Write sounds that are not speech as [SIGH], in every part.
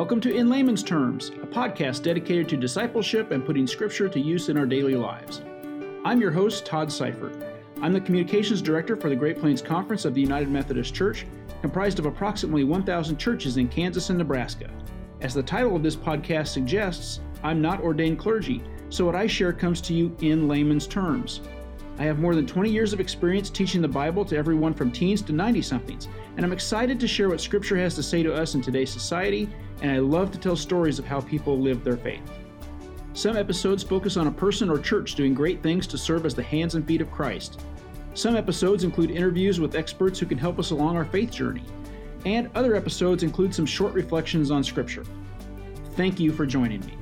Welcome to In Layman's Terms, a podcast dedicated to discipleship and putting Scripture to use in our daily lives. I'm your host, Todd Seifert. I'm the Communications Director for the Great Plains Conference of the United Methodist Church, comprised of approximately 1,000 churches in Kansas and Nebraska. As the title of this podcast suggests, I'm not ordained clergy, so what I share comes to you in layman's terms. I have more than 20 years of experience teaching the Bible to everyone from teens to 90 somethings, and I'm excited to share what Scripture has to say to us in today's society, and I love to tell stories of how people live their faith. Some episodes focus on a person or church doing great things to serve as the hands and feet of Christ. Some episodes include interviews with experts who can help us along our faith journey, and other episodes include some short reflections on Scripture. Thank you for joining me.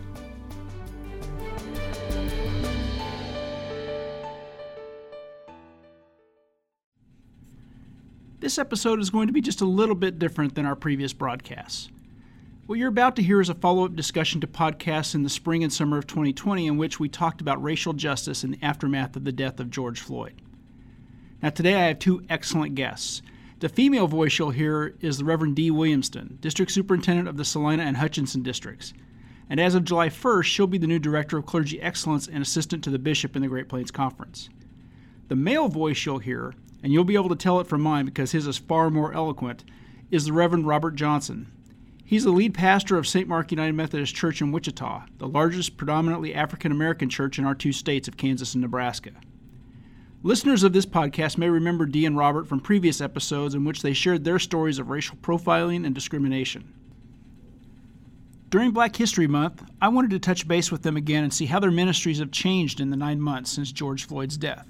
This episode is going to be just a little bit different than our previous broadcasts. What you're about to hear is a follow up discussion to podcasts in the spring and summer of 2020 in which we talked about racial justice in the aftermath of the death of George Floyd. Now, today I have two excellent guests. The female voice you'll hear is the Reverend Dee Williamston, District Superintendent of the Salina and Hutchinson districts. And as of July 1st, she'll be the new Director of Clergy Excellence and Assistant to the Bishop in the Great Plains Conference. The male voice you'll hear and you'll be able to tell it from mine because his is far more eloquent, is the Reverend Robert Johnson. He's the lead pastor of St. Mark United Methodist Church in Wichita, the largest predominantly African American church in our two states of Kansas and Nebraska. Listeners of this podcast may remember Dee and Robert from previous episodes in which they shared their stories of racial profiling and discrimination. During Black History Month, I wanted to touch base with them again and see how their ministries have changed in the nine months since George Floyd's death.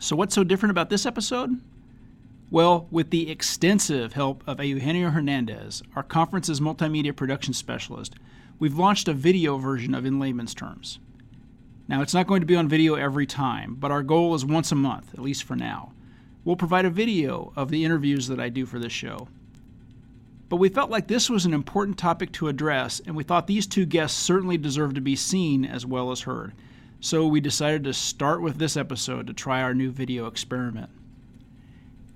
So, what's so different about this episode? Well, with the extensive help of Eugenio Hernandez, our conference's multimedia production specialist, we've launched a video version of In Layman's Terms. Now, it's not going to be on video every time, but our goal is once a month, at least for now. We'll provide a video of the interviews that I do for this show. But we felt like this was an important topic to address, and we thought these two guests certainly deserve to be seen as well as heard. So we decided to start with this episode to try our new video experiment.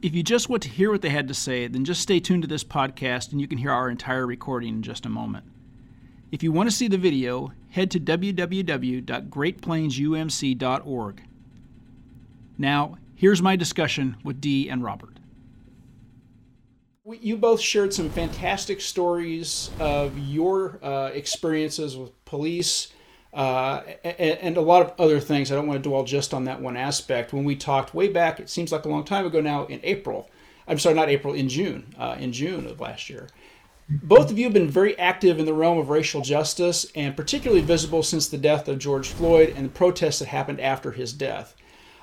If you just want to hear what they had to say, then just stay tuned to this podcast and you can hear our entire recording in just a moment. If you want to see the video, head to www.greatplainsumc.org. Now, here's my discussion with Dee and Robert. You both shared some fantastic stories of your uh, experiences with police uh, and, a lot of other things. I don't want to dwell just on that one aspect. When we talked way back, it seems like a long time ago now, in April. I'm sorry, not April, in June, uh, in June of last year. Both of you have been very active in the realm of racial justice and particularly visible since the death of George Floyd and the protests that happened after his death.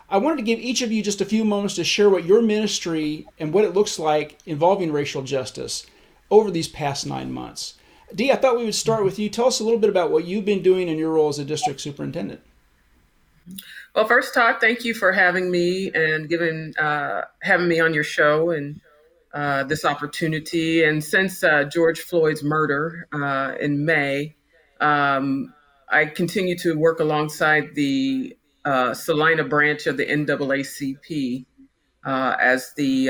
I wanted to give each of you just a few moments to share what your ministry and what it looks like involving racial justice over these past nine months. Dee, I thought we would start with you. Tell us a little bit about what you've been doing in your role as a district superintendent. Well, first, Todd, thank you for having me and giving uh, having me on your show and uh, this opportunity. And since uh, George Floyd's murder uh, in May, um, I continue to work alongside the uh, Salina branch of the NAACP uh, as the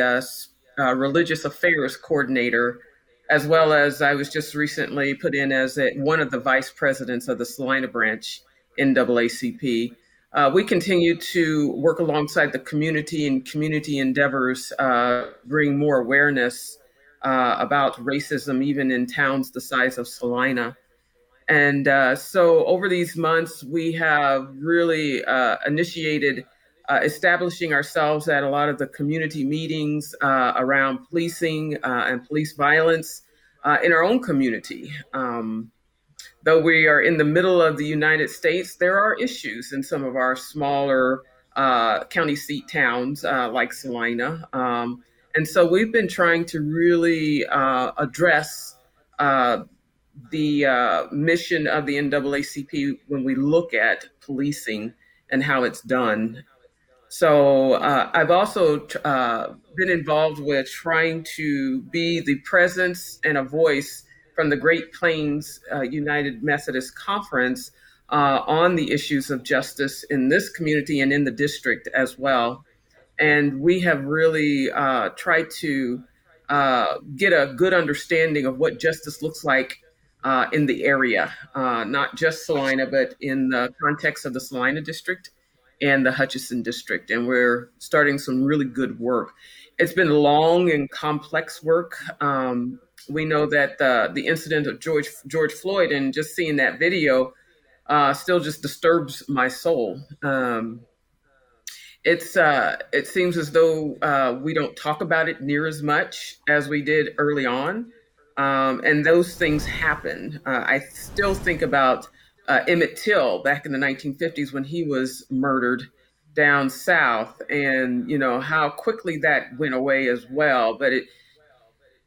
religious affairs coordinator as well as I was just recently put in as a, one of the vice presidents of the Salina branch NAACP. Uh, we continue to work alongside the community and community endeavors, uh, bring more awareness uh, about racism, even in towns the size of Salina. And uh, so, over these months, we have really uh, initiated uh, establishing ourselves at a lot of the community meetings uh, around policing uh, and police violence uh, in our own community. Um, though we are in the middle of the United States, there are issues in some of our smaller uh, county seat towns uh, like Salina. Um, and so we've been trying to really address the mission of the NAACP when we look at policing and how it's done so uh, I've also uh, been involved with trying to be the presence and a voice from the Great Plains uh, United Methodist Conference uh, on the issues of justice in this community and in the district as well. And we have really uh, tried to uh, get a good understanding of what justice looks like in the area, not just Salina, but in the context of the Salina district and the Hutchinson district. And we're starting some really good work. It's been long and complex work. Um, we know that the, the incident of George George Floyd and just seeing that video uh, still just disturbs my soul. Um, it's uh, it seems as though uh, we don't talk about it near as much as we did early on. Um, and those things happen. Uh, I still think about uh, Emmett Till back in the 1950s when he was murdered down south, and you know how quickly that went away as well. But it,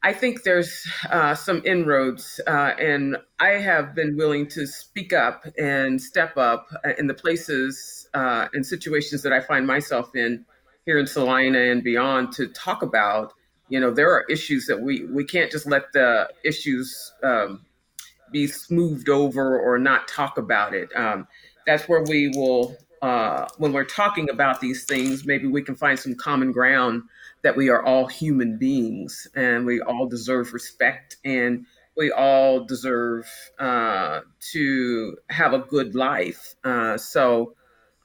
I think there's uh, some inroads, uh, and I have been willing to speak up and step up in the places uh, and situations that I find myself in here in Salina and beyond to talk about you know there are issues that we we can't just let the issues um, be smoothed over or not talk about it um, that's where we will uh, when we're talking about these things maybe we can find some common ground that we are all human beings and we all deserve respect and we all deserve uh, to have a good life uh, so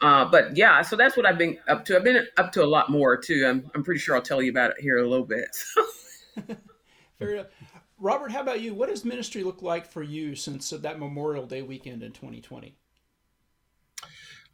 uh, but yeah, so that's what I've been up to. I've been up to a lot more too. I'm, I'm pretty sure I'll tell you about it here in a little bit. [LAUGHS] [LAUGHS] Fair enough. Robert, how about you? What does ministry look like for you since that Memorial Day weekend in 2020?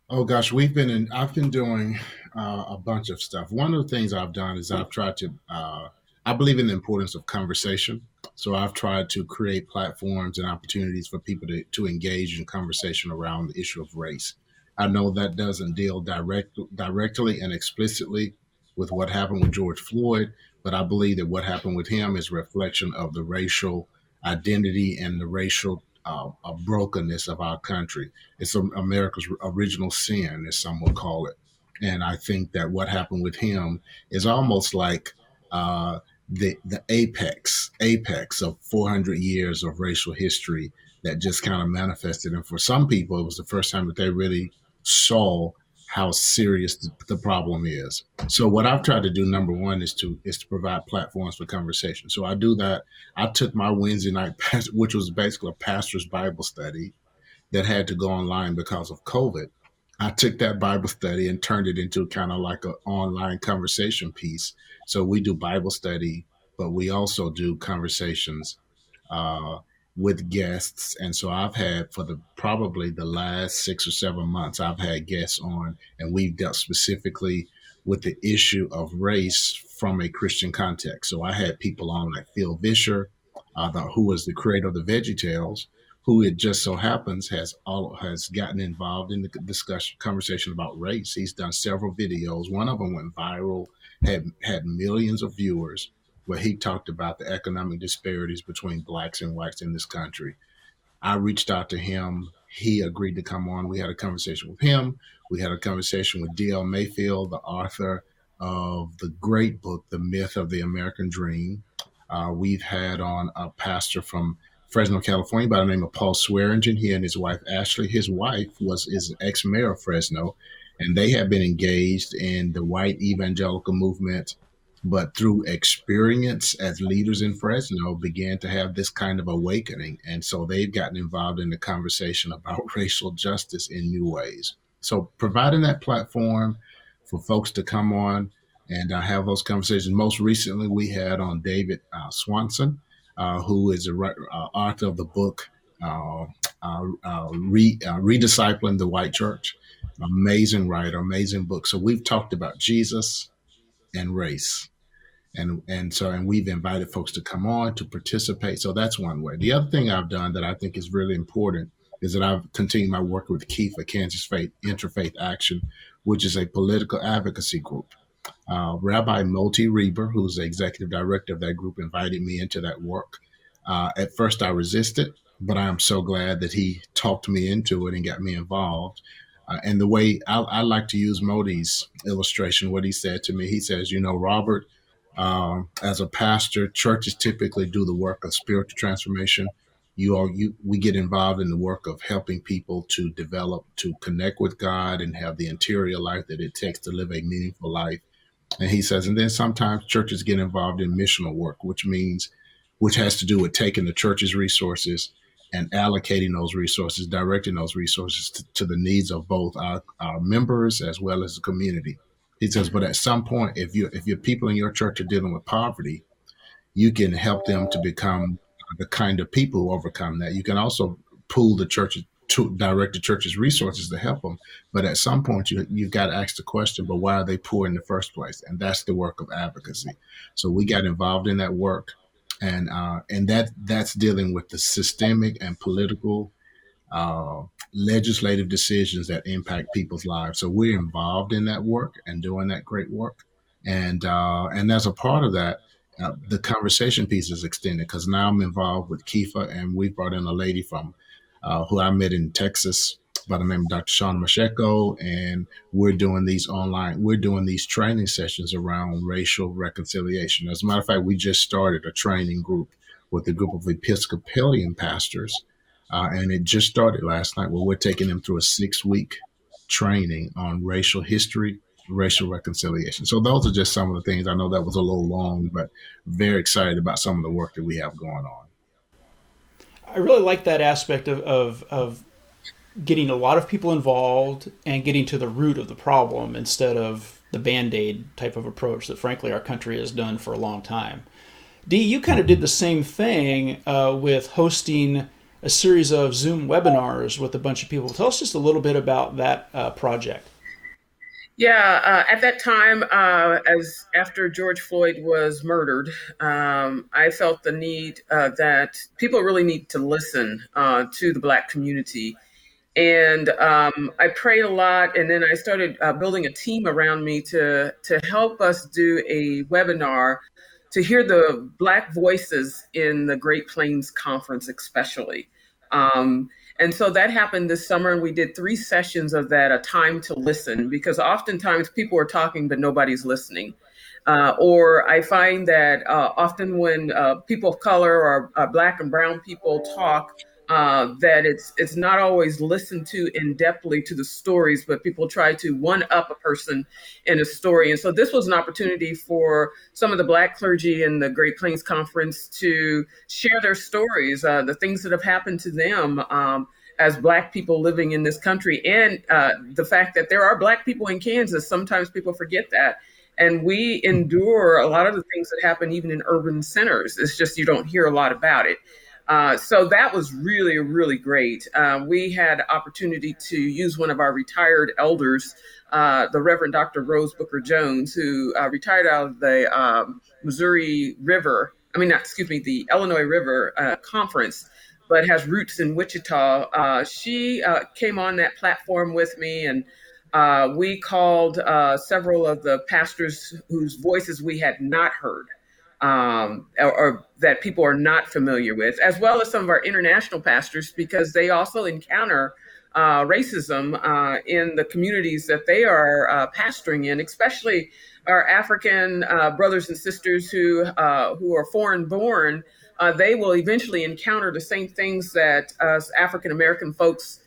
Oh gosh, we've been in. I've been doing uh, a bunch of stuff. One of the things I've done is I've tried to. Uh, I believe in the importance of conversation, so I've tried to create platforms and opportunities for people to to engage in conversation around the issue of race. I know that doesn't deal direct, directly and explicitly with what happened with George Floyd, but I believe that what happened with him is reflection of the racial identity and the racial uh, brokenness of our country. It's America's original sin, as some would call it. And I think that what happened with him is almost like uh, the the apex apex of 400 years of racial history that just kind of manifested. And for some people, it was the first time that they really saw how serious the, problem is. So what I've tried to do, number one, is to is to provide platforms for conversation. So I do that. I took my Wednesday night, [LAUGHS] which was basically a pastor's Bible study, that had to go online because of COVID. I took that Bible study and turned it into kind of like an online conversation piece. So we do Bible study, but we also do conversations. Uh, with guests. And so I've had for the probably the last six or seven months, I've had guests on and we've dealt specifically with the issue of race from a Christian context. So I had people on like Phil Vischer, uh, the, who was the creator of the Veggie Tales, who it just so happens has all has gotten involved in the discussion conversation about race. He's done several videos. One of them went viral, had had millions of viewers where he talked about the economic disparities between blacks and whites in this country. I reached out to him. He agreed to come on. We had a conversation with him. We had a conversation with D.L. Mayfield, the author of the great book, The Myth of the American Dream. Uh, we've had on a pastor from Fresno, California, by the name of Paul Swearengin. He and his wife Ashley. His wife was is ex mayor of Fresno, and they have been engaged in the white evangelical movement but through experience as leaders in Fresno began to have this kind of awakening. And so they've gotten involved in the conversation about [LAUGHS] racial justice in new ways. So providing that platform for folks to come on and uh, have those conversations. Most recently, we had on David uh, Swanson, uh, who is a uh, author of the book uh, uh, Re- Rediscipling the White Church. Amazing writer, amazing book. So we've talked about Jesus and race and and so and we've invited folks to come on to participate. So that's one way. The other thing i've done that i think is really important is that i've continued my work with KIFA kansas faith interfaith action which is a political advocacy group. Uh, rabbi moti Rieber who's the executive director of that group invited me into that work. Uh, at first i resisted but i'm so glad that he talked me into it and got me involved. Uh, and the way I, I like to use Moti's illustration, what he said to me, he says, you know, Robert, um, as a pastor, churches typically do the work of spiritual transformation. You all, you, we get involved in the work of helping people to develop, to connect with God, and have the interior life that it takes to live a meaningful life. And he says, and then sometimes churches get involved in missional work, which means, which has to do with taking the church's resources and allocating those resources, directing those resources to, to the needs of both our, our members as well as the community. He says, but at some point, if you if your people in your church are dealing with poverty, you can help them to become the kind of people who overcome that. You can also pool the church to direct the church's resources to help them. But at some point, you you've got to ask the question, but why are they poor in the first place? And that's the work of advocacy. So we got involved in that work and uh, and that that's dealing with the systemic and political uh, legislative decisions that impact people's lives. So we're involved in that work and doing that great work, and uh, and as a part of that, uh, the conversation piece is extended because now I'm involved with Kifa, and we brought in a lady from uh, who I met in Texas by the name of Dr. Sean Masheko, and we're doing these online, we're doing these training sessions around racial reconciliation. As a matter of fact, we just started a training group with a group of Episcopalian pastors, uh, and it just started last night where we're taking them through a six week training on racial history, racial reconciliation. So those are just some of the things. I know that was a little long, but very excited about some of the work that we have going on. I really like that aspect of, of, of getting a lot of people involved and getting to the root of the problem instead of the band-aid type of approach that frankly our country has done for a long time dee you kind of did the same thing uh, with hosting a series of zoom webinars with a bunch of people. Tell us just a little bit about that uh, project. Yeah, uh, at that time, uh, as after George Floyd was murdered, um, I felt the need uh, that people really need to listen uh, to the Black community. And um, I prayed a lot, and then I started uh, building a team around me to to help us do a webinar to hear the Black voices in the Great Plains Conference, especially. Um, and so that happened this summer, and we did three sessions of that, a time to listen, because oftentimes people are talking, but nobody's listening. Uh, or I find that uh, often when uh, people of color or uh, Black and Brown people talk, uh, that it's it's not always listened to in depthly to the stories, but people try to one up a person in a story. And so this was an opportunity for some of the Black clergy in the Great Plains Conference to share their stories, uh, the things that have happened to them. Um, as black people living in this country and uh, the fact that there are black people in kansas sometimes people forget that and we endure a lot of the things that happen even in urban centers it's just you don't hear a lot about it uh, so that was really, really great. Uh, we had opportunity to use one of our retired elders, uh, the Reverend Dr. Rose Booker Jones, who uh, retired out of the um, Missouri River, I mean, not, excuse me, the Illinois River uh, Conference, but has roots in Wichita. she came on that platform with me and we called several of the pastors whose voices we had not heard um, or, or, that people are not familiar with, as well as some of our international pastors, because they also encounter uh, racism uh, in the communities that they are uh, pastoring in, especially our African uh, brothers and sisters who uh, who are foreign born. Uh, they will eventually encounter the same things that us African American folks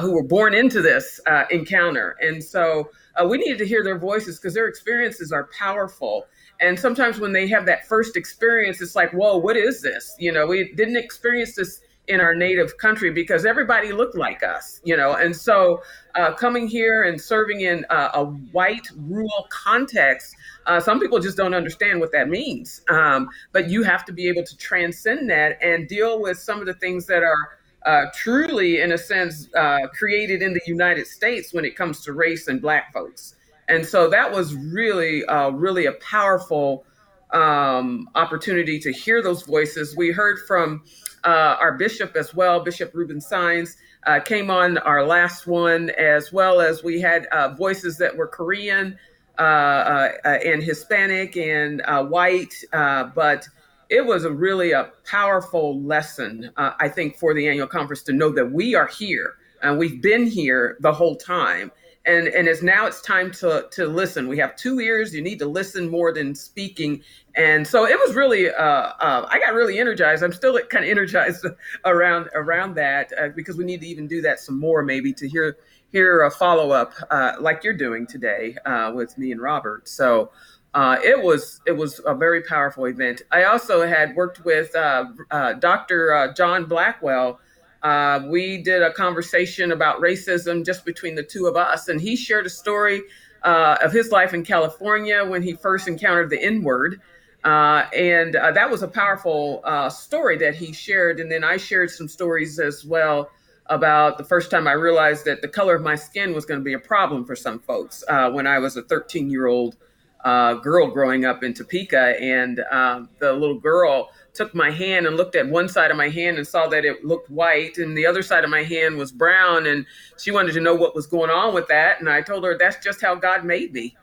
who were born into this encounter, and so we needed to hear their voices because their experiences are powerful and sometimes when they have that first experience, it's like, whoa, what is this? You know, we didn't experience this in our native country because everybody looked like us, you know. And so uh, coming here and serving in a white rural context, uh, some people just don't understand what that means. Um, but you have to be able to transcend that and deal with some of the things that are. Uh, truly, in a sense, uh, created in the United States when it comes to race and Black folks. And so that was really, uh, really a powerful um, opportunity to hear those voices. We heard from uh, our bishop as well, Bishop Ruben Saenz. Uh, came on our last one, as well as we had uh, voices that were Korean uh, uh, and Hispanic and white, but it was a really a powerful lesson, I think, for the annual conference to know that we are here and we've been here the whole time and and it's now it's time to to listen we have two ears you need to listen more than speaking and so it was really uh, uh, i got really energized i'm still kind of energized [LAUGHS] around around that uh, because we need to even do that some more maybe to hear hear a follow up uh, like you're doing today uh, with me and Robert. So uh, it was it was a very powerful event. I also had worked with uh, uh, Dr. John Blackwell. Uh, we did a conversation about racism just between the two of us, and he shared a story uh, of his life in California when he first encountered the N word. Uh, and that was a powerful story that he shared. And then I shared some stories as well about the first time I realized that the color of my skin was going to be a problem for some folks uh, when I was a 13 year old uh, girl growing up in Topeka. And um, the little girl took my hand and looked at one side of my hand and saw that it looked white, and the other side of my hand was brown. And she wanted to know what was going on with that. And I told her, that's just how God made me.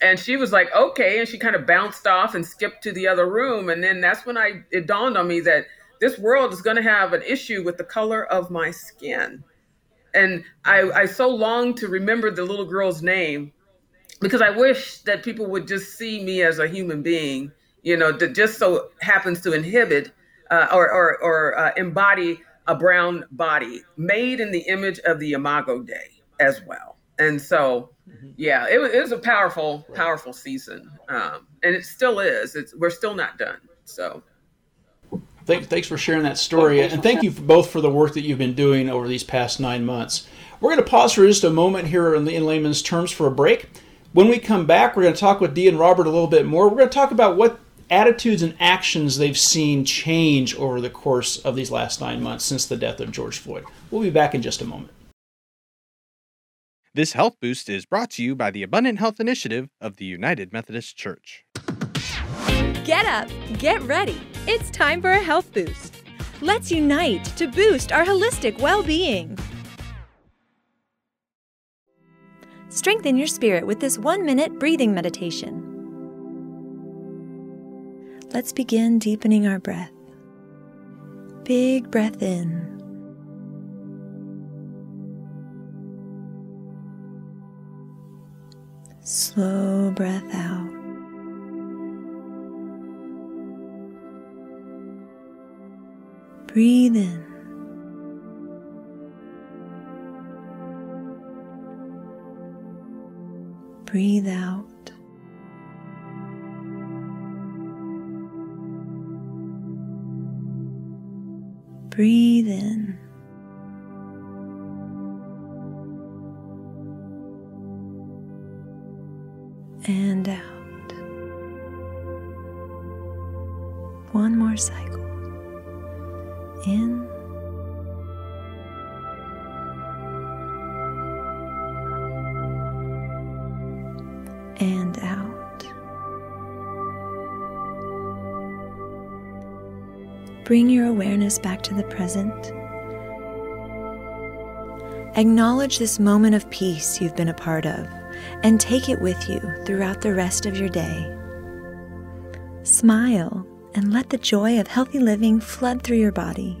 And she was like, okay. And she kind of bounced off and skipped to the other room. And then that's when I it dawned on me that this world is going to have an issue with the color of my skin. And I, I so long to remember the little girl's name because I wish that people would just see me as a human being, you know, that just so happens to inhibit uh, or, or, or uh, embody a brown body made in the image of the Imago Dei as well. And so, mm-hmm. yeah, it was, it was a powerful, powerful season. Um, and it still is. It's, we're still not done. So. thanks for sharing that story. And thank you both for the work that you've been doing over these past nine months. We're going to pause for just a moment here in, in layman's terms for a break. When we come back, we're going to talk with Dee and Robert a little bit more. We're going to talk about what attitudes and actions they've seen change over the course of these last nine months since the death of George Floyd. We'll be back in just a moment. This health boost is brought to you by the Abundant Health Initiative of the United Methodist Church. Get up, get ready. It's time for a health boost. Let's unite to boost our holistic well being. Strengthen your spirit with this one minute breathing meditation. Let's begin deepening our breath. Big breath in. Slow breath out. Breathe in. Breathe out. Breathe to the present. Acknowledge this moment of peace you've been a part of and take it with you throughout the rest of your day. Smile and let the joy of healthy living flood through your body.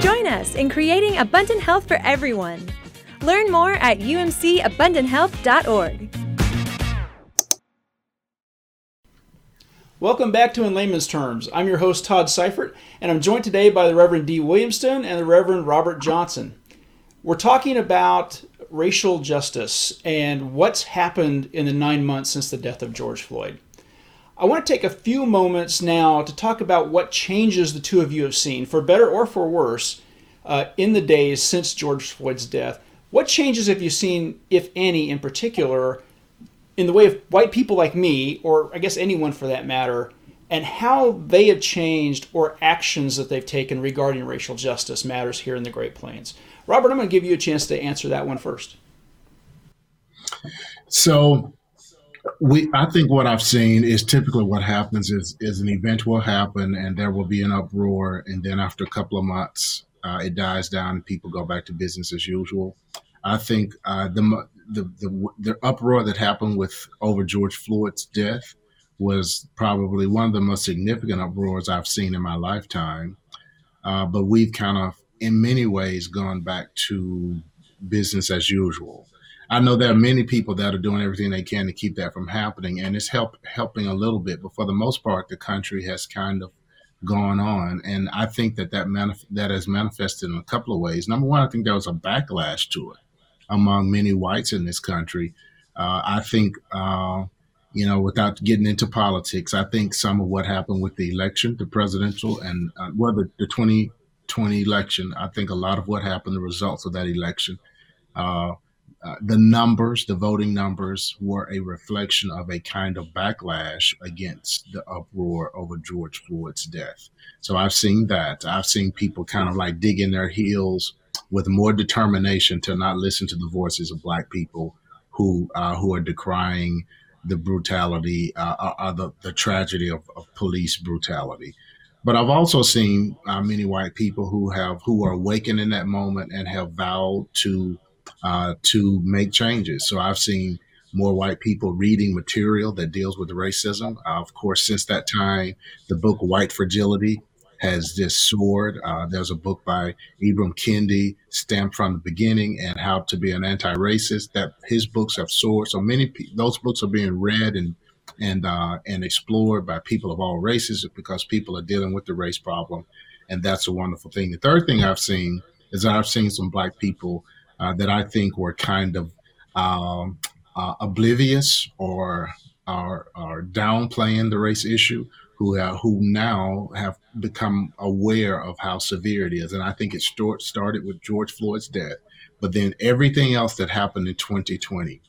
Join us in creating abundant health for everyone. Learn more at umcabundanthealth.org. Welcome back to In Layman's Terms. I'm your host, Todd Seifert, and I'm joined today by the Reverend Dee Williamston and the Reverend Robert Johnson. We're talking about racial justice and what's happened in the nine months since the death of George Floyd. I want to take a few moments now to talk about what changes the two of you have seen, for better or for worse, uh, in the days since George Floyd's death. What changes have you seen, if any, in particular, in the way of white people like me, or I guess anyone for that matter, and how they have changed or actions that they've taken regarding racial justice matters here in the Great Plains? Robert, I'm going to give you a chance to answer that one first. So, we I think what I've seen is typically what happens is is an event will happen and there will be an uproar and then after a couple of months uh, it dies down, and people go back to business as usual. I think uh, the, the, the the uproar that happened with over George Floyd's death was probably one of the most significant uproars I've seen in my lifetime. Uh, but we've kind of, in many ways, gone back to business as usual. I know there are many people that are doing everything they can to keep that from happening, and it's help helping a little bit. But for the most part, the country has kind of gone on, and I think that that manif- that has manifested in a couple of ways. Number one, I think there was a backlash to it among many whites in this country. Uh, I think, uh, you know, without getting into politics, I think some of what happened with the election, the presidential and uh, well, the, the 2020 election, I think a lot of what happened, the results of that election, uh, uh, the numbers, the voting numbers, were a reflection of a kind of backlash against the uproar over George Floyd's death. So I've seen that. I've seen people kind of like digging their heels with more determination to not listen to the voices of Black people who uh, who are decrying the brutality, uh, uh, uh the, the tragedy of, of, police brutality. But I've also seen many white people who have who are awakened in that moment and have vowed to uh, to make changes. So I've seen more white people reading material that deals with racism. Uh, of course, since that time, the book White Fragility has this soared. Uh, there's a book by Ibram Kendi, Stamped from the Beginning, and How to Be an Anti-Racist. That his books have soared. So many those books are being read and and uh, and explored by people of all races because people are dealing with the race problem, and that's a wonderful thing. The third thing I've seen is I've seen some black people uh, that I think were kind of um, uh, oblivious or are, are downplaying the race issue, who uh, who now have become aware of how severe it is. And I think it start, started with George Floyd's death, but then everything else that happened in 2020.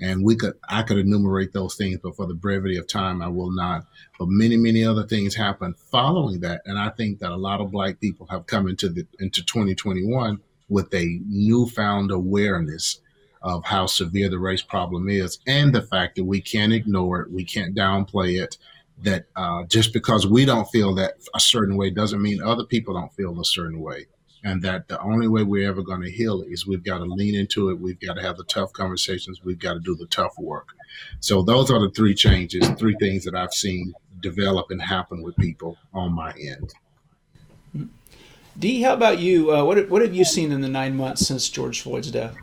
And we could I could enumerate those things, but for the brevity of time, I will not. But many, many other things happened following that. And I think that a lot of black people have come into the into 2021 with a newfound awareness of how severe the race problem is and the fact that we can't ignore it, we can't downplay it. That uh, just because we don't feel that a certain way doesn't mean other people don't feel a certain way. And that the only way we're ever going to heal is we've got to lean into it. We've got to have the tough conversations. We've got to do the tough work. So, those are the three changes, three things that I've seen develop and happen with people on my end. Dee, how about you? Uh, what what have you seen in the nine months since George Floyd's death?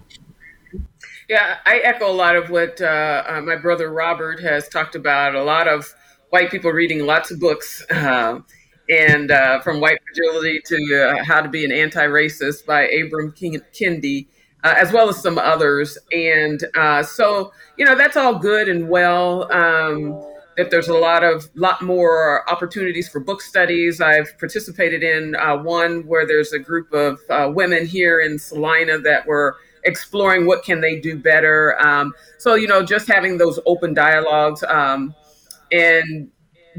Yeah, I echo a lot of what uh, uh, my brother Robert has talked about. A lot of white people reading lots of books, uh, [LAUGHS] and uh, from White Fragility to uh, How to Be an Anti-Racist by Ibram Kendi, as well as some others. And so, you know, that's all good and well. Um, that there's a lot of lot more opportunities for book studies. I've participated in uh, one where there's a group of uh, women here in Salina that were exploring what can they do better. Um, so you know, just having those open dialogues um, and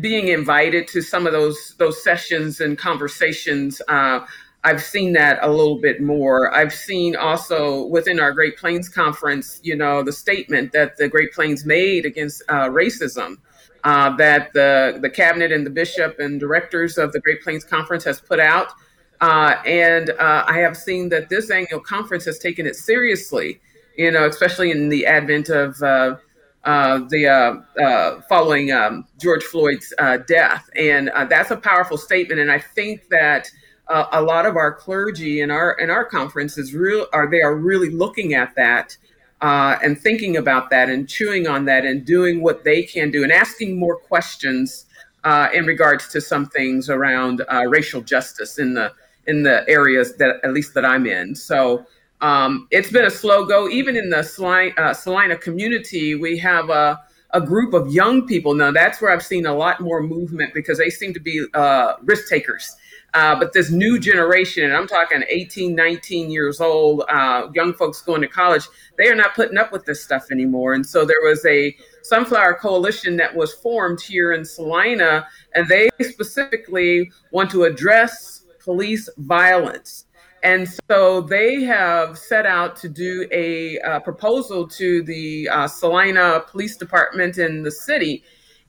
being invited to some of those those sessions and conversations. Uh, I've seen that a little bit more. I've seen also within our Great Plains Conference, you know, the statement that the Great Plains made against uh, racism uh, that the, the cabinet and the bishop and directors of the Great Plains Conference has put out. Uh, and uh, I have seen that this annual conference has taken it seriously, you know, especially in the advent of uh, the uh, following um, George Floyd's death. And that's a powerful statement. And I think that a lot of our clergy in our in our conference is real are they are really looking at that uh, and thinking about that and chewing on that and doing what they can do and asking more questions uh, in regards to some things around uh, racial justice in the in the areas that at least that I'm in. So um, it's been a slow go. Even in the Salina, uh, Salina community, we have a a group of young people. Now that's where I've seen a lot more movement because they seem to be uh, risk takers uh, but this new generation, and I'm talking 18, 19 years old, uh, young folks going to college, they are not putting up with this stuff anymore. And so there was a Sunflower Coalition that was formed here in Salina, and they specifically want to address police violence. And so they have set out to do a uh, proposal to the uh, Salina Police Department in the city,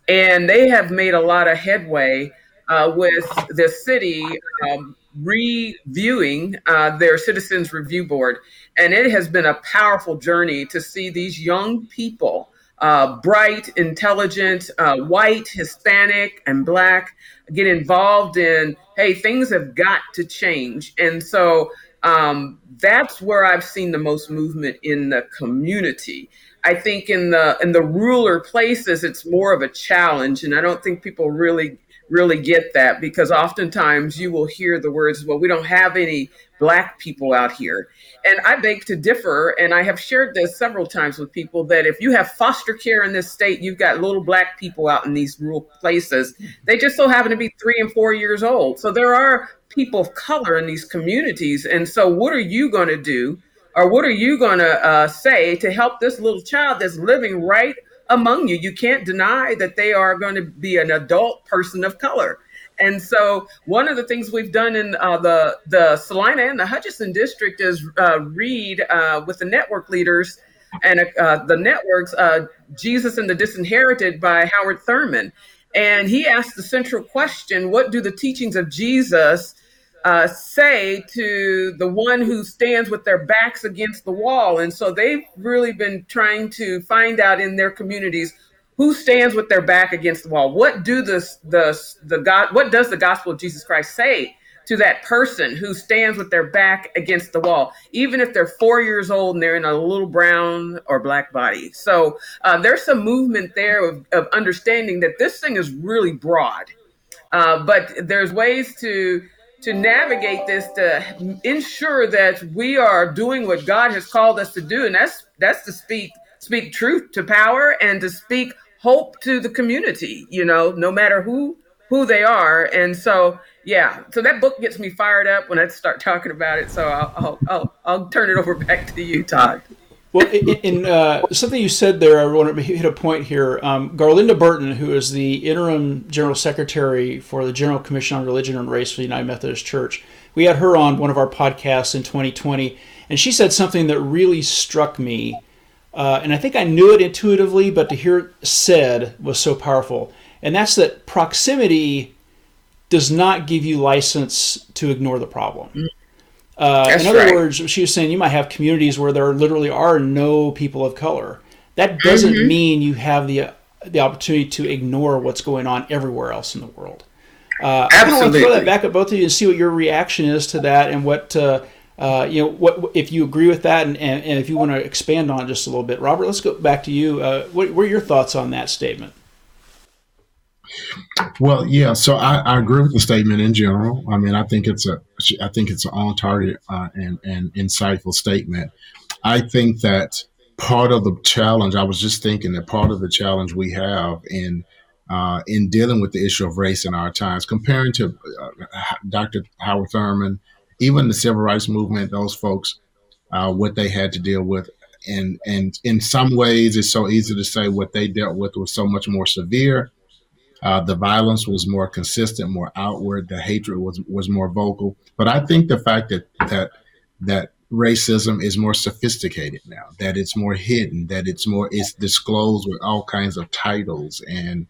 and they have made a lot of headway uh, with the city um, reviewing uh, their citizens review board. And it has been a powerful journey to see these young people uh, bright intelligent uh, white hispanic and black get involved in hey things have got to change. And so um, that's where i've seen the most movement in the community. I think in the in the ruler places it's more of a challenge and i don't think people really really get that because oftentimes you will hear the words, well, we don't have any black people out here. And I beg to differ. And I have shared this several times with people that if you have foster care in this state, you've got little black people out in these rural places. They just so happen to be three and four years old. So there are people of color in these communities. And so, what are you going to do? Or what are you going to uh, say to help this little child that's living right among you. You can't deny that they are going to be an adult person of color. And so, one of the things we've done in uh, the the Salina and the Hutchinson district is uh, read uh, with the network leaders and uh, the networks uh, Jesus and the Disinherited by Howard Thurman. And he asked the central question What do the teachings of Jesus uh, say to the one who stands with their backs against the wall. And so they've really been trying to find out in their communities who stands with their back against the wall. What do the the the God? What does the gospel of Jesus Christ say to that person who stands with their back against the wall, even if they're four years old and they're in a little brown or black body? So uh, there's some movement there of, of, understanding that this thing is really broad, uh, but there's ways to to navigate this to ensure that we are doing what God has called us to do, and that's that's to speak speak truth to power and to speak hope to the community. You know, no matter who who they are, and so yeah, so that book gets me fired up when I start talking about it. So I'll I'll I'll, I'll turn it over back to you, Todd. Well, in, uh, something you said there, I want to hit a point here. Um, Garlinda Burton, who is the interim general secretary for the General Commission on Religion and Race for the United Methodist Church, we had her on one of our podcasts in 2020, and she said something that really struck me. Uh, and I think I knew it intuitively, but to hear it said was so powerful. And that's that proximity does not give you license to ignore the problem. Mm-hmm. Uh, in other right. words, she was saying you might have communities where there literally are no people of color. That doesn't mm-hmm. mean you have the the opportunity to ignore what's going on everywhere else in the world. Uh, I want to throw that back at both of you and see what your reaction is to that, and what uh, uh, you know, what if you agree with that, and, and, and if you want to expand on it just a little bit. Robert, let's go back to you. Uh, what were your thoughts on that statement? Well, yeah. So I, I, agree with the statement in general. I mean, I think it's a, I think it's an on target uh, and, and insightful statement. I think that part of the challenge. I was just thinking that part of the challenge we have in uh, in dealing with the issue of race in our times, comparing to uh, Dr. Howard Thurman, even the civil rights movement, those folks, uh, what they had to deal with. And, and in some ways, it's so easy to say what they dealt with was so much more severe uh, the violence was more consistent, more outward. The hatred was was more vocal. But I think the fact that that that racism is more sophisticated now, that it's more hidden, that it's more it's disclosed with all kinds of titles and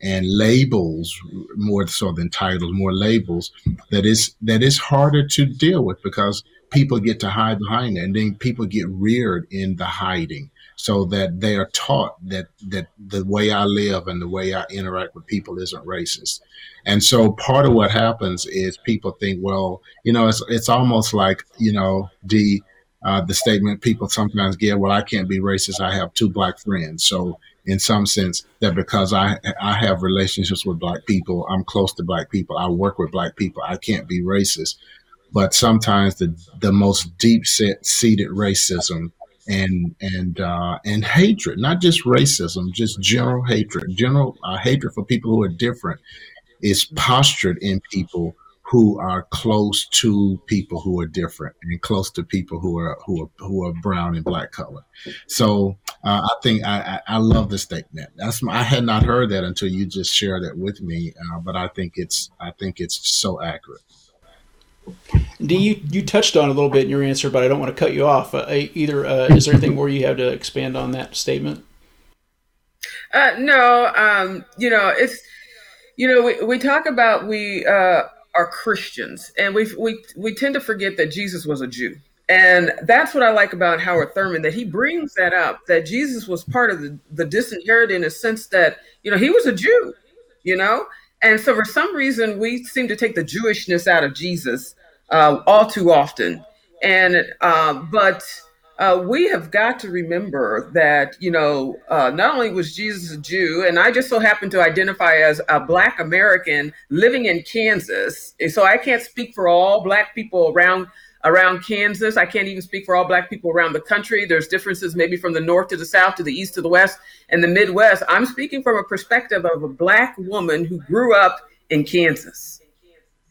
and labels more so than titles, more labels that is that is harder to deal with because people get to hide behind it and then people get reared in the hiding so that they are taught that that the way I live and the way I interact with people isn't racist. And so part of what happens is people think, well, you know, it's it's almost like you know the uh, the statement people sometimes get, well, I can't be racist. I have two black friends, so in some sense that because I I have relationships with black people, I'm close to black people, I work with black people, I can't be racist. But sometimes the the most deep set seated racism and and uh, and hatred, not just racism, just general hatred, general uh, hatred for people who are different, is postured in people who are close to people who are different and close to people who are who are who are brown and black color. So uh, I think I, I, I love the statement. That's my, I had not heard that until you just shared it with me, uh, but I think it's I think it's so accurate. Do you you touched on a little bit in your answer, but I don't want to cut you off. Uh, either uh, is there anything more you have to expand on that statement? Uh, no, um, you know it's you know we, we talk about we uh, are Christians, and we we we tend to forget that Jesus was a Jew, and that's what I like about Howard Thurman that he brings that up that Jesus was part of the, the disinherited in a sense that you know he was a Jew, you know, and so for some reason, we seem to take the Jewishness out of Jesus uh, all too often. And uh, but uh, we have got to remember that, you know, uh, not only was Jesus a Jew, and I just so happen to identify as a Black American living in Kansas. So I can't speak for all Black people around around Kansas. I can't even speak for all Black people around the country. There's differences maybe from the north to the south, to the east to the west, and the Midwest. I'm speaking from a perspective of a Black woman who grew up in Kansas,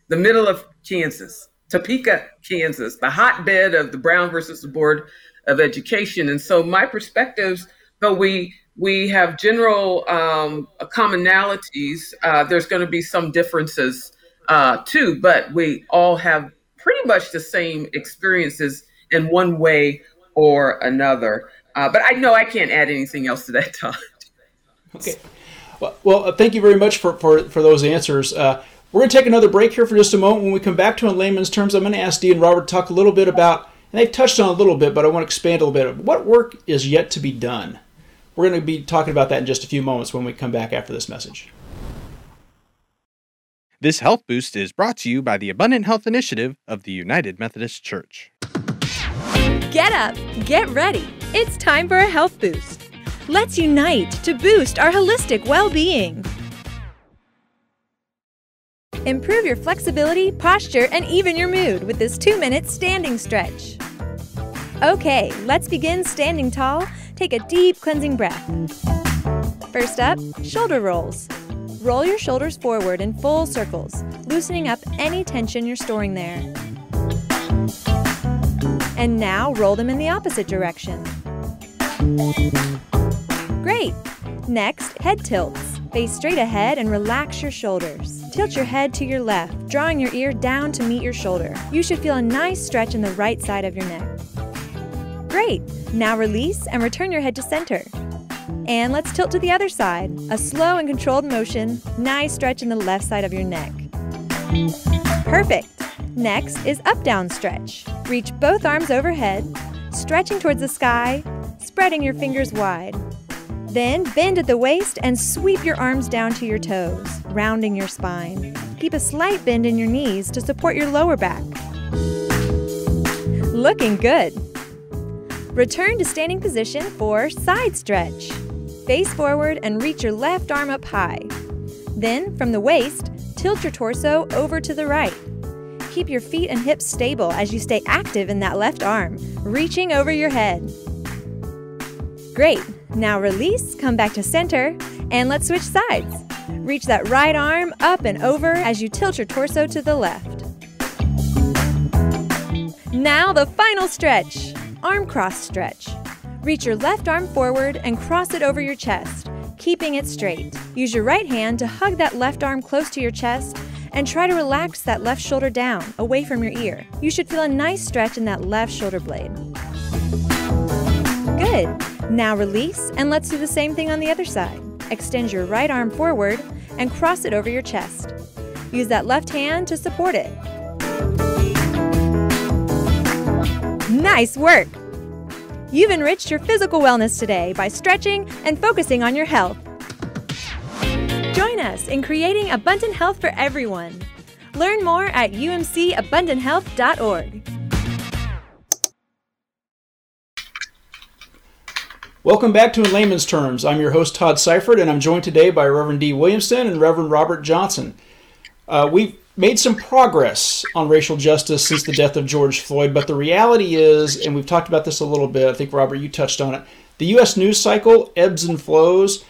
the middle of Kansas, Topeka, Kansas, the hotbed of the Brown versus the Board of Education. And so my perspectives, though we we have general um, commonalities, uh, there's going to be some differences uh, too, but we all have pretty much the same experiences in one way or another. Uh, but I know I can't add anything else to that, [LAUGHS] Todd. Okay. Well, well uh, thank you very much for, for, for those answers. Uh, we're going to take another break here for just a moment. When we come back to in layman's terms, I'm going to ask Dee and Robert to talk a little bit about, and they've touched on a little bit, but I want to expand a little bit. What work is yet to be done? We're going to be talking about that in just a few moments when we come back after this message. This health boost is brought to you by the Abundant Health Initiative of the United Methodist Church. Get up, get ready. It's time for a health boost. Let's unite to boost our holistic well being. Improve your flexibility, posture, and even your mood with this two minute standing stretch. Okay, let's begin standing tall. Take a deep cleansing breath. First up, shoulder rolls. Roll your shoulders forward in full circles, loosening up any tension you're storing there. And now roll them in the opposite direction. Great! Next, head tilts. Face straight ahead and relax your shoulders. Tilt your head to your left, drawing your ear down to meet your shoulder. You should feel a nice stretch in the right side of your neck. Great! Now release and return your head to center. And let's tilt to the other side. A slow and controlled motion, nice stretch in the left side of your neck. Perfect. Next is up down stretch. Reach both arms overhead, stretching towards the sky, spreading your fingers wide. Then bend at the waist and sweep your arms down to your toes, rounding your spine. Keep a slight bend in your knees to support your lower back. Looking good. Return to standing position for side stretch. Face forward and reach your left arm up high. Then, from the waist, tilt your torso over to the right. Keep your feet and hips stable as you stay active in that left arm, reaching over your head. Great. Now release, come back to center, and let's switch sides. Reach that right arm up and over as you tilt your torso to the left. Now the final stretch arm cross stretch. Reach your left arm forward and cross it over your chest, keeping it straight. Use your right hand to hug that left arm close to your chest and try to relax that left shoulder down, away from your ear. You should feel a nice stretch in that left shoulder blade. Good. Now release and let's do the same thing on the other side. Extend your right arm forward and cross it over your chest. Use that left hand to support it. Nice work! You've enriched your physical wellness today by stretching and focusing on your health. Join us in creating abundant health for everyone. Learn more at umcabundanthealth.org. Welcome back to In Layman's Terms. I'm your host, Todd Seifert, and I'm joined today by Reverend Dee Williamston and Reverend Robert Johnson. Uh, we've made some progress on racial justice since the death of George Floyd, but the reality is, and we've talked about this a little bit, I think, Robert, you touched on it, the U.S. news cycle ebbs and flows.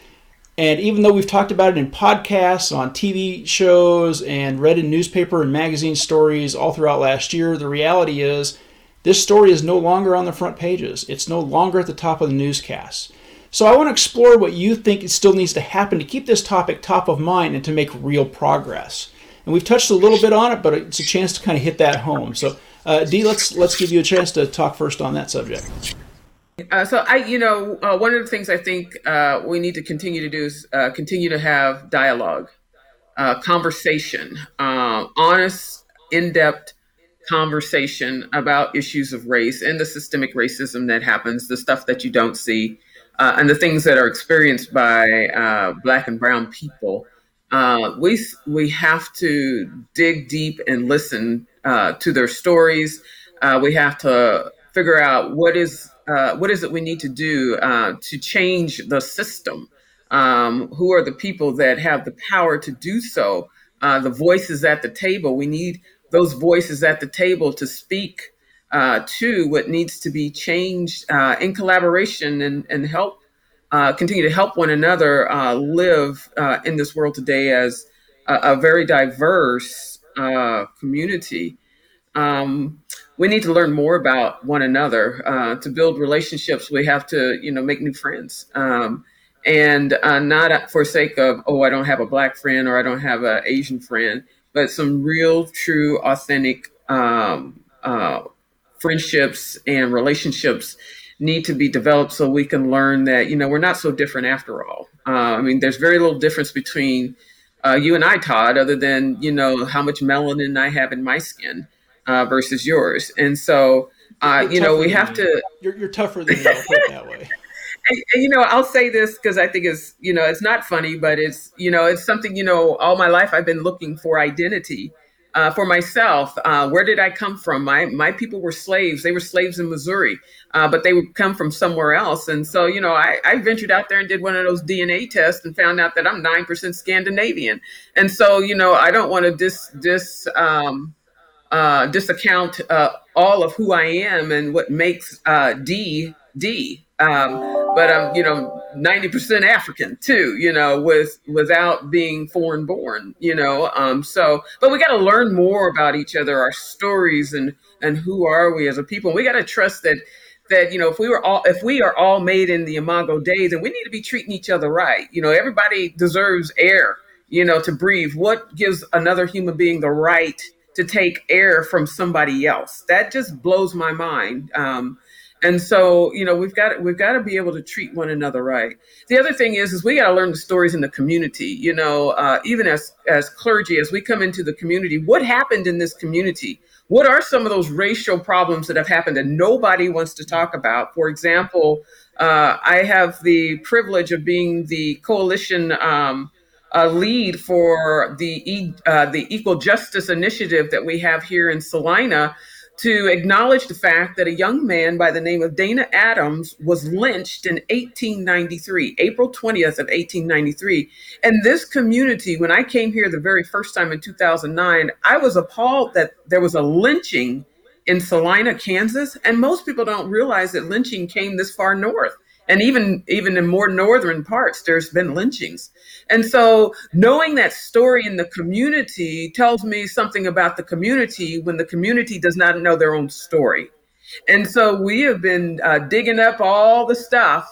And even though we've talked about it in podcasts, on TV shows, and read in newspaper and magazine stories all throughout last year, the reality is this story is no longer on the front pages. It's no longer at the top of the newscasts. So I want to explore what you think still needs to happen to keep this topic top of mind and to make real progress and we've touched a little bit on it, but it's a chance to kind of hit that home. So, uh, Dee, let's let's give you a chance to talk first on that subject. Uh, so I, you know, uh, one of the things I think uh, we need to continue to do is uh, continue to have dialogue, uh, conversation, uh, honest, in-depth conversation about issues of race and the systemic racism that happens, the stuff that you don't see, and the things that are experienced by Black and Brown people uh, we we have to dig deep and listen uh, to their stories. Uh, we have to figure out what is uh, what is it we need to do uh, to change the system? Um, who are the people that have the power to do so? The voices at the table. We need those voices at the table to speak to what needs to be changed in collaboration and, and help uh, continue to help one another uh, live uh, in this world today as a, a very diverse uh, community. Um, we need to learn more about one another. Uh, to build relationships, we have to, you know, make new friends. Um, and uh, not for sake of, oh, I don't have a black friend or I don't have an Asian friend, but some real, true, authentic um, friendships and relationships need to be developed so we can learn that you know we're not so different after all. Uh, I mean, there's very little difference between uh, you and I, Todd, other than you know how much melanin I have in my skin uh, versus yours, and so uh, you know we have to. You're, you're tougher than me. I'll put it that way. [LAUGHS] And, and, you know, I'll say this because I think it's you know it's not funny, but it's you know it's something you know all my life I've been looking for identity uh, for myself, uh, where did I come from? My my people were slaves. They were slaves in Missouri, uh, but they would come from somewhere else. And so, you know, I, I, ventured out there and did one of those DNA tests and found out that I'm nine percent Scandinavian. And so, you know, I don't want to dis dis um, uh, discount uh, all of who I am and what makes uh, Dee Dee. Um, but I'm, you know, 90% African too, you know, with without being foreign born, you know. Um, so, but we got to learn more about each other, our stories, and and who are we as a people. We got to trust that that you know if we were all if we are all made in the Imago Dei, then we need to be treating each other right. You know, everybody deserves air, you know, to breathe. What gives another human being the right to take air from somebody else? That just blows my mind. Um, and so, you know, we've got we've got to be able to treat one another right. The other thing is, is we got to learn the stories in the community. You know, uh, even as as clergy, as we come into the community, what happened in this community? What are some of those racial problems that have happened that nobody wants to talk about? For example, uh, I have the privilege of being the coalition. Um, uh, lead for the uh, the equal justice initiative that we have here in Salina, to acknowledge the fact that a young man by the name of Dana Adams was lynched in 1893, April 20th of 1893. And this community, when I came here the very first time in 2009, I was appalled that there was a lynching in Salina, Kansas. And most people don't realize that lynching came this far north and even even in more northern parts there's been lynchings and so knowing that story in the community tells me something about the community when the community does not know their own story and so we have been uh, digging up all the stuff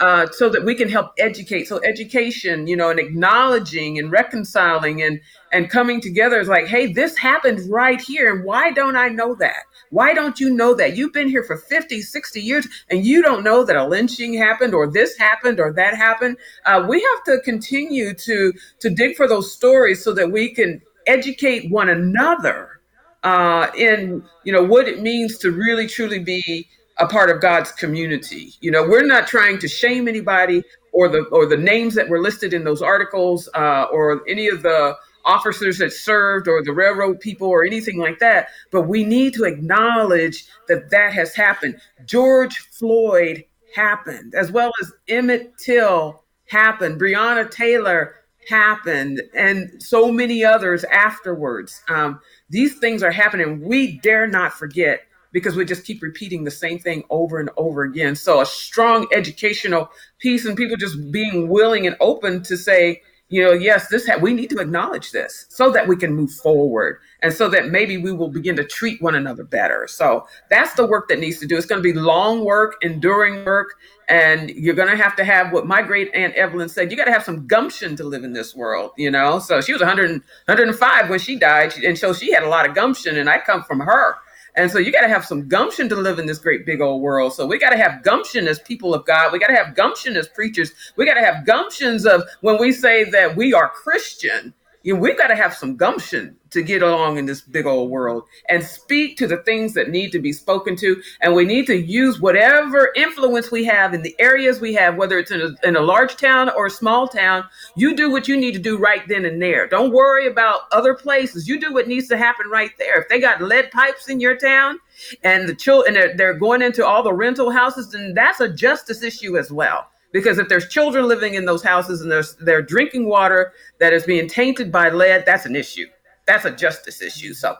uh, so that we can help educate. So education, you know, and acknowledging and reconciling and and coming together is like, hey, this happened right here, and why don't I know that? Why don't you know that? You've been here for 50, 60 years, and you don't know that a lynching happened, or this happened, or that happened. Uh, we have to continue to to dig for those stories so that we can educate one another uh, in you know what it means to really truly be a part of God's community. You know, we're not trying to shame anybody or the or the names that were listed in those articles uh, or any of the officers that served or the railroad people or anything like that. But we need to acknowledge that that has happened. George Floyd happened, as well as Emmett Till happened, Breonna Taylor happened, and so many others afterwards. Um, these things are happening. We dare not forget because we just keep repeating the same thing over and over again. So a strong educational piece and people just being willing and open to say, you know, yes, this ha- we need to acknowledge this so that we can move forward and so that maybe we will begin to treat one another better. So that's the work that needs to do. It's going to be long work, enduring work, and you're going to have to have what my great aunt Evelyn said. You got to have some gumption to live in this world, you know. So she was 100, 105 when she died, and so she had a lot of gumption, and I come from her. And so you got to have some gumption to live in this great big old world. So we got to have gumption as people of God. We got to have gumption as preachers. We got to have gumptions of when we say that we are Christian. You know, we've got to have some gumption to get along in this big old world and speak to the things that need to be spoken to. And we need to use whatever influence we have in the areas we have, whether it's in a, in a large town or a small town. You do what you need to do right then and there. Don't worry about other places. You do what needs to happen right there. If they got lead pipes in your town, and the children they're, they're going into all the rental houses, and that's a justice issue as well. Because if there's children living in those houses and there's they're drinking water that is being tainted by lead, that's an issue. That's a justice issue. So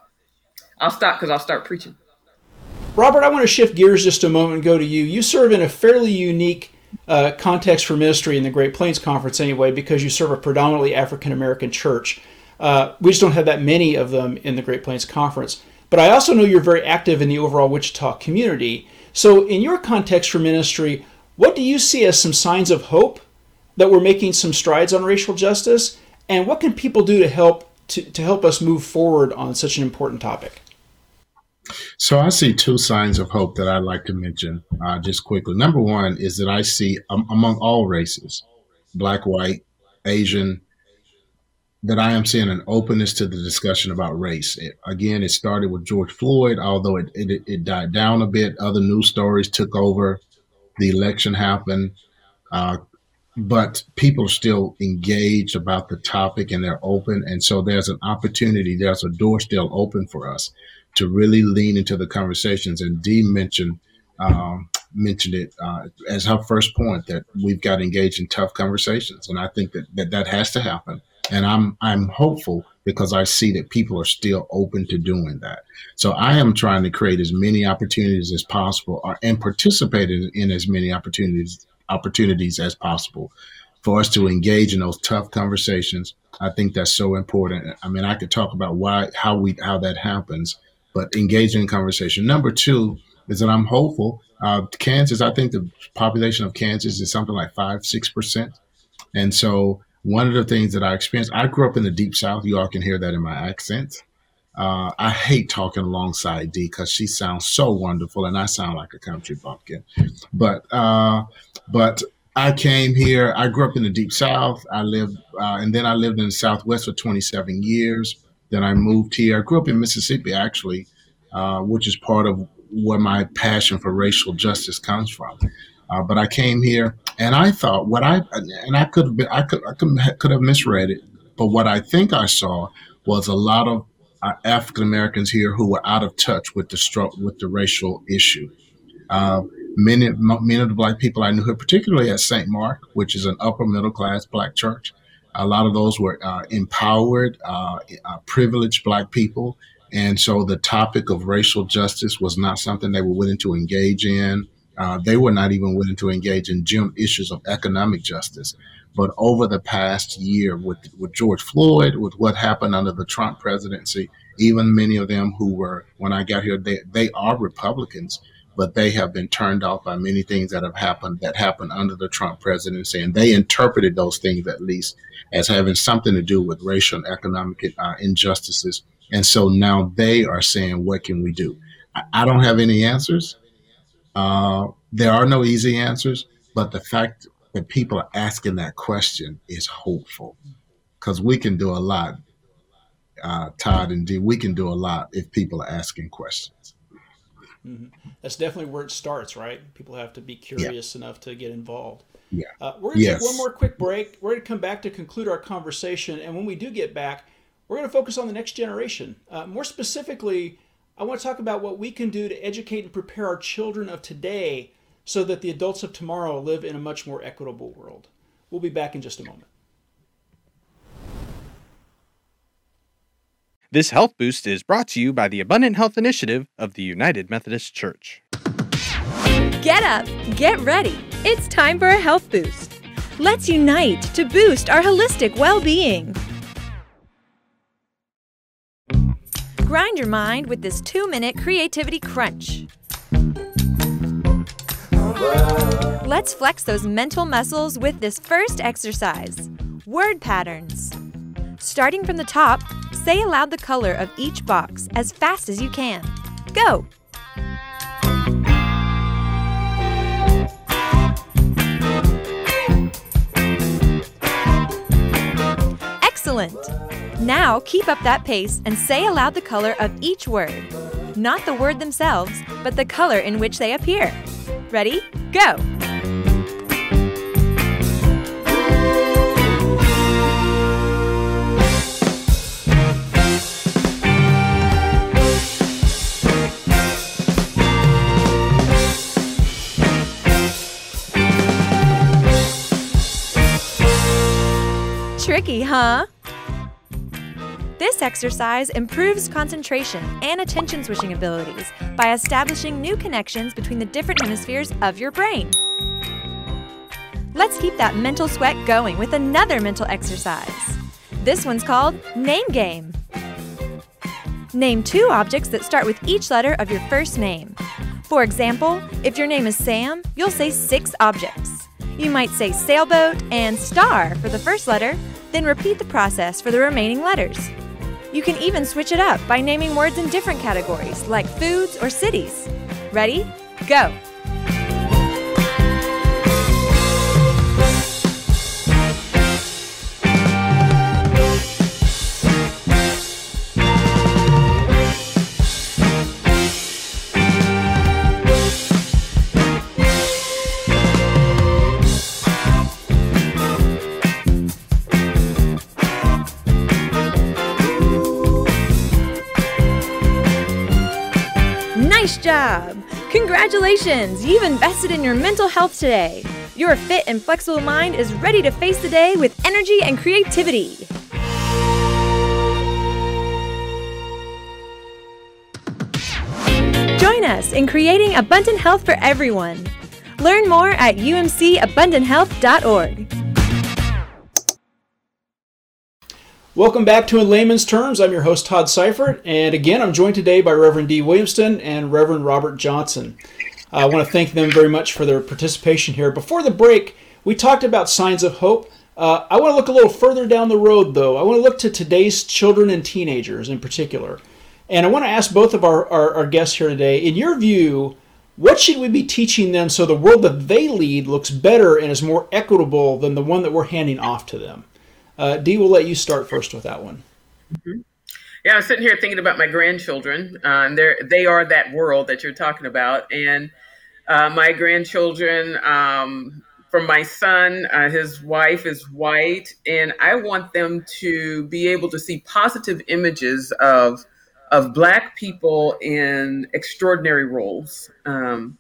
I'll stop because I'll start preaching. Robert, I want to shift gears just a moment and go to you. You serve in a fairly unique uh, context for ministry in the Great Plains Conference, anyway, because you serve a predominantly African American church. Uh, we just don't have that many of them in the Great Plains Conference. But I also know you're very active in the overall Wichita community. So, in your context for ministry, what do you see as some signs of hope that we're making some strides on racial justice? And what can people do to help to, to help us move forward on such an important topic? So I see two signs of hope that I'd like to mention uh, just quickly. Number one is that I see um, among all races, black, white, Asian, that I am seeing an openness to the discussion about race. It, again, it started with George Floyd, although it, it, it died down a bit. Other news stories took over. The election happened. Uh, but people still engaged about the topic and they're open. And so there's an opportunity, there's a door still open for us to really lean into the conversations. And Dee mentioned um, mentioned it uh, as her first point that we've got to engage in tough conversations, and I think that, that that has to happen. And I'm I'm hopeful because I see that people are still open to doing that. So I am trying to create as many opportunities as possible, or, uh, and participate in, as many opportunities opportunities as possible for us to engage in those tough conversations. I think that's so important. I mean, I could talk about why, how we, how that happens, but engaging in conversation. Number two is that I'm hopeful. Uh, Kansas, I think the population of Kansas is something like five, six percent, and so one of the things that I experienced, I grew up in the deep South. You all can hear that in my accent. Uh, I hate talking alongside Dee because she sounds so wonderful, and I sound like a country bumpkin. But uh, but I came here. I grew up in the deep South. I lived, uh, and then I lived in the Southwest for 27 years. Then I moved here. I grew up in Mississippi, actually, uh, which is part of where my passion for racial justice comes from. Uh, but I came here, and I thought what I and I could have been, I could I could, could have misread it, but what I think I saw was a lot of uh, African Americans here who were out of touch with the stro- with the racial issue. Uh, many many of the black people I knew here, particularly at St. Mark, which is an upper middle class black church, a lot of those were uh, empowered, uh, uh, privileged black people. And so the topic of racial justice was not something they were willing to engage in. Uh, they were not even willing to engage in general issues of economic justice. But over the past year, with, with George Floyd, with what happened under the Trump presidency, even many of them who were, when I got here, they, they are Republicans, but they have been turned off by many things that have happened that happened under the Trump presidency. And they interpreted those things, at least, as having something to do with racial and economic uh, injustices. And so now they are saying, what can we do? I, I don't have any answers. Uh, there are no easy answers, but the fact that people are asking that question is hopeful because we can do a lot. Uh, Todd and Dee, we can do a lot if people are asking questions. Mm-hmm. That's definitely where it starts, right? People have to be curious yeah. enough to get involved. Yeah. Uh, we're going to yes. take one more quick break. We're going to come back to conclude our conversation. And when we do get back, we're going to focus on the next generation. Uh, more specifically, I want to talk about what we can do to educate and prepare our children of today so that the adults of tomorrow live in a much more equitable world. We'll be back in just a moment. This health boost is brought to you by the Abundant Health Initiative of the United Methodist Church. Get up, get ready. It's time for a health boost. Let's unite to boost our holistic well being. Grind your mind with this two minute creativity crunch. Let's flex those mental muscles with this first exercise word patterns. Starting from the top, say aloud the color of each box as fast as you can. Go! Excellent! Now keep up that pace and say aloud the color of each word. Not the word themselves, but the color in which they appear. Ready? Go! Tricky, huh? This exercise improves concentration and attention switching abilities by establishing new connections between the different hemispheres of your brain. Let's keep that mental sweat going with another mental exercise. This one's called Name Game. Name two objects that start with each letter of your first name. For example, if your name is Sam, you'll say six objects. You might say sailboat and star for the first letter, then repeat the process for the remaining letters. You can even switch it up by naming words in different categories, like foods or cities. Ready? Go! Job! Congratulations! You've invested in your mental health today. Your fit and flexible mind is ready to face the day with energy and creativity. Join us in creating abundant health for everyone. Learn more at umcabundanthealth.org. Welcome back to In Layman's Terms. I'm your host, Todd Seifert, and again, I'm joined today by Reverend Dee Williamston and Reverend Robert Johnson. I want to thank them very much for their participation here. Before the break, we talked about signs of hope. Uh, I want to look a little further down the road, though. I want to look to today's children and teenagers in particular. And I want to ask both of our, our, our guests here today, in your view, what should we be teaching them so the world that they lead looks better and is more equitable than the one that we're handing off to them? Uh, Dee, we'll let you start first with that one. Mm-hmm. Yeah, I'm sitting here thinking about my grandchildren, uh, they they are that world that you're talking about. And uh, my grandchildren, um, from my son, uh, his wife is white, and I want them to be able to see positive images of of Black people in extraordinary roles. Um,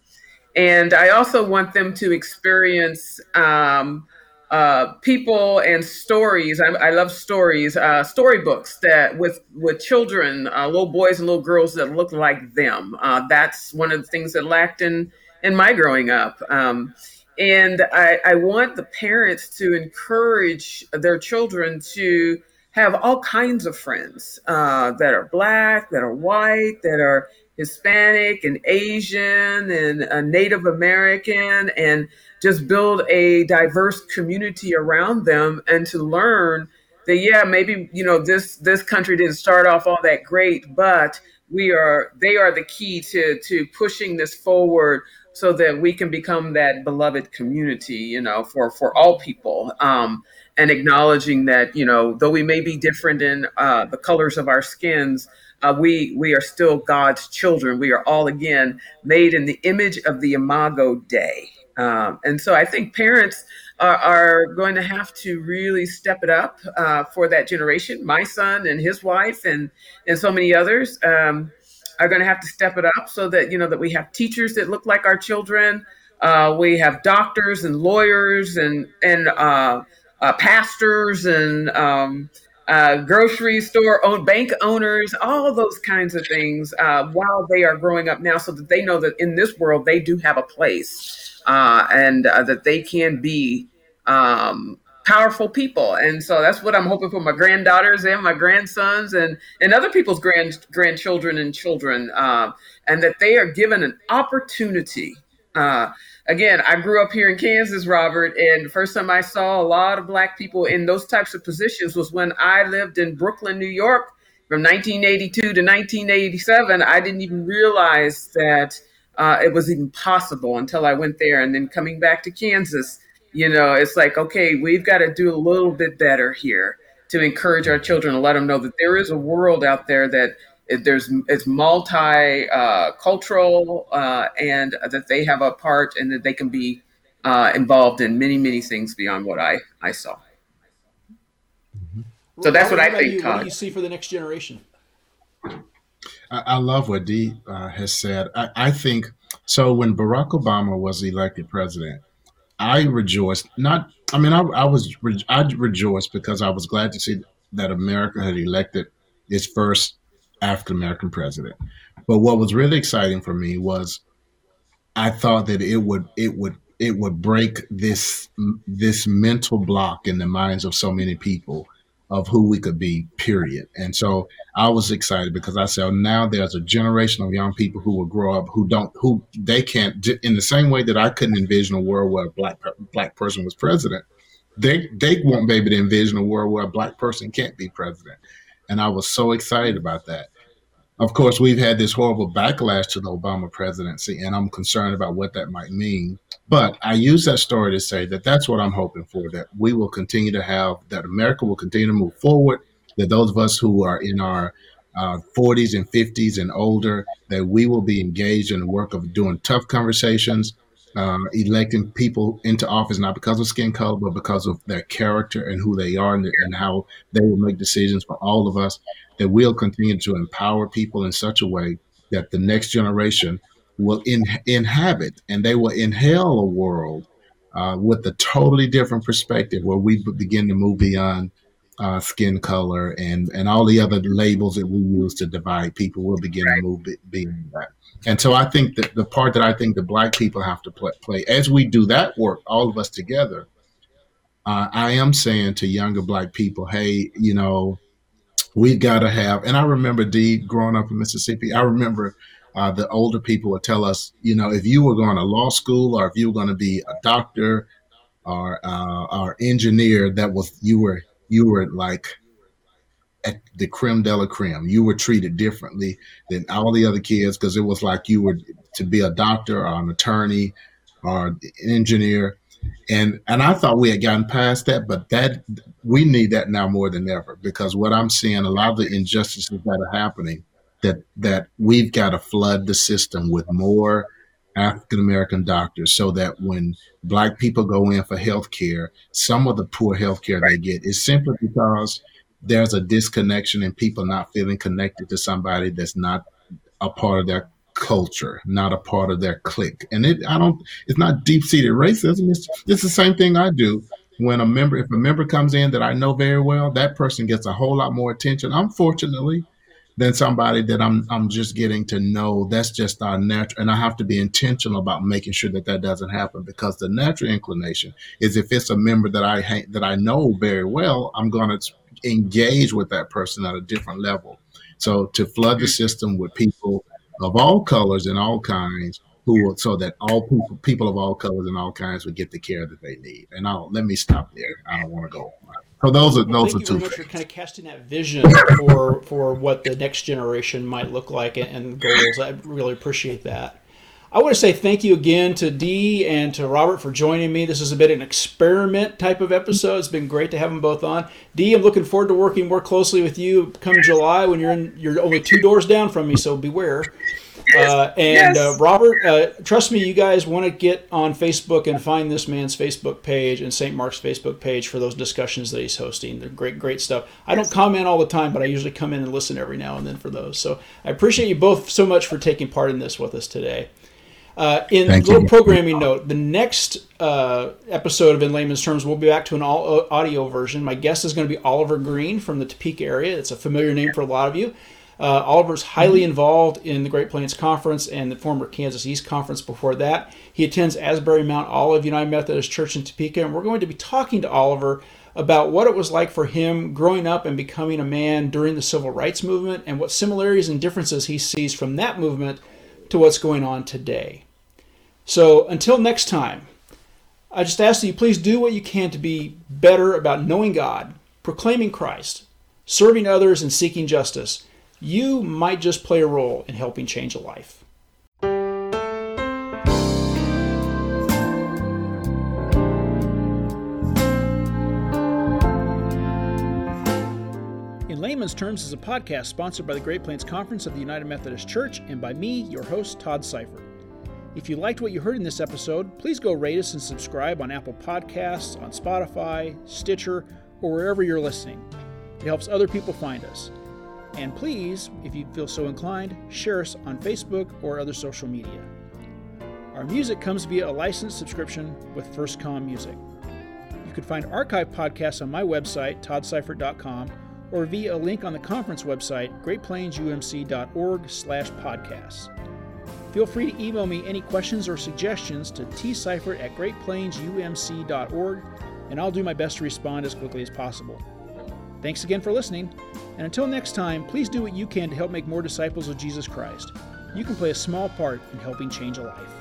and I also want them to experience. Um, uh, people and stories. I, I love stories, uh, storybooks that with with children, uh, little boys and little girls that look like them. Uh, that's one of the things that lacked in in my growing up. Um, and I, I want the parents to encourage their children to have all kinds of friends uh, that are black, that are white, that are Hispanic and Asian and uh, Native American and just build a diverse community around them and to learn that yeah maybe you know this this country didn't start off all that great but we are they are the key to to pushing this forward so that we can become that beloved community you know for for all people um, and acknowledging that you know though we may be different in uh, the colors of our skins uh, we we are still god's children. We are all again made in the image of the imago dei um, and so I think parents are, are, going to have to really step it up uh, for that generation. My son and his wife and and so many others um, are going to have to step it up so that you know that we have teachers that look like our children. Uh, we have doctors and lawyers and and uh, uh pastors and um, uh, grocery store own bank owners, all those kinds of things uh, while they are growing up now, so that they know that in this world they do have a place uh, and uh, that they can be um, powerful people. And so that's what I'm hoping for my granddaughters and my grandsons and, and other people's grand grandchildren and children, uh, and that they are given an opportunity. Uh, again, I grew up here in Kansas, Robert, and the first time I saw a lot of Black people in those types of positions was when I lived in Brooklyn, New York. From 1982 to 1987, I didn't even realize that uh, it was even possible until I went there. And then coming back to Kansas, you know, it's like, okay, we've got to do a little bit better here to encourage our children and let them know that there is a world out there that there's it's multi uh, cultural uh, and that they have a part and that they can be uh, involved in many many things beyond what I I saw. Mm-hmm. So that's what, what I think. You, what do you see for the next generation? I, love what Dee uh, has said. I, I think so. When Barack Obama was elected president, I rejoiced. Not, I mean, I, I was I rejoiced because I was glad to see that America had elected its first African American president. But what was really exciting for me was I thought that it would it would it would break this this mental block in the minds of so many people of who we could be period. And so i was excited because i said now there's a generation of young people who will grow up who don't who they can't in the same way that i couldn't envision a world where a black black person was president they they won't be able to envision a world where a black person can't be president. And i was so excited about that of course, we've had this horrible backlash to the Obama presidency, and I'm concerned about what that might mean. But I use that story to say that that's what I'm hoping for that we will continue to have, that America will continue to move forward, that those of us who are in our uh, 40s and 50s and older, that we will be engaged in the work of doing tough conversations, uh, electing people into office, not because of skin color, but because of their character and who they are and, and how they will make decisions for all of us that we'll continue to empower people in such a way that the next generation will in, inhabit and they will inhale a world uh, with a totally different perspective where we begin to move beyond uh, skin color and, and all the other labels that we use to divide people will begin to move beyond that. And so I think that the part that I think the black people have to play, play as we do that work, all of us together, uh, I am saying to younger black people, hey, you know, we've got to have, and I remember Dee growing up in Mississippi, I remember uh, the older people would tell us, you know, if you were going to law school or if you were going to be a doctor or uh, or engineer, that was you were you were like at the creme de la creme. You were treated differently than all the other kids because it was like you were to be a doctor or an attorney or an engineer and and I thought we had gotten past that, but that we need that now more than ever because what I'm seeing a lot of the injustices that are happening that that we've got to flood the system with more African American doctors so that when black people go in for health care, some of the poor health care they get is simply because there's a disconnection and people not feeling connected to somebody that's not a part of their culture, not a part of their clique. And it, I don't, it's not deep seated racism. It's, it's the same thing I do when a member, if a member comes in that I know very well, that person gets a whole lot more attention. Unfortunately, than somebody that I'm I'm just getting to know. That's just our natural, and I have to be intentional about making sure that that doesn't happen because the natural inclination is if it's a member that I ha- that I know very well, I'm going to engage with that person at a different level. So to flood the system with people of all colors and all kinds who will, so that all people people of all colors and all kinds would get the care that they need. And I'll let me stop there. I don't want to go. So those are well, those are two. Thank you for kind of casting that vision for for what the next generation might look like and goals. I really appreciate that. I want to say thank you again to Dee and to Robert for joining me. This is a bit of an experiment type of episode. It's been great to have them both on. Dee, I'm looking forward to working more closely with you come July when you're in. You're only two doors down from me, so beware. Uh, and uh, yes. uh, Robert, uh, trust me, you guys want to get on Facebook and find this man's Facebook page and St. Mark's Facebook page for those discussions that he's hosting. They're great, great stuff. I don't comment all the time, but I usually come in and listen every now and then for those. So I appreciate you both so much for taking part in this with us today. Uh, in Thank little you. programming note, the next uh, episode of In Layman's Terms, we'll be back to an all uh, audio version. My guest is going to be Oliver Green from the Topeka area. It's a familiar name for a lot of you. Uh, Oliver's highly mm-hmm. involved in the Great Plains Conference and the former Kansas East Conference before that. He attends Asbury Mount Olive United Methodist Church in Topeka, and we're going to be talking to Oliver about what it was like for him growing up and becoming a man during the civil rights movement and what similarities and differences he sees from that movement to what's going on today. So until next time, I just ask that you please do what you can to be better about knowing God, proclaiming Christ, serving others, and seeking justice. You might just play a role in helping change a life. In Layman's Terms is a podcast sponsored by the Great Plains Conference of the United Methodist Church and by me, your host, Todd Seifert. If you liked what you heard in this episode, please go rate us and subscribe on Apple Podcasts, on Spotify, Stitcher, or wherever you're listening. It helps other people find us. And please, if you feel so inclined, share us on Facebook or other social media. Our music comes via a licensed subscription with FirstCom Music. You can find archive podcasts on my website, toddseifert.com, or via a link on the conference website, greatplainsumc.org slash podcasts. Feel free to email me any questions or suggestions to tseifert at greatplainsumc.org, and I'll do my best to respond as quickly as possible. Thanks again for listening, and until next time, please do what you can to help make more disciples of Jesus Christ. You can play a small part in helping change a life.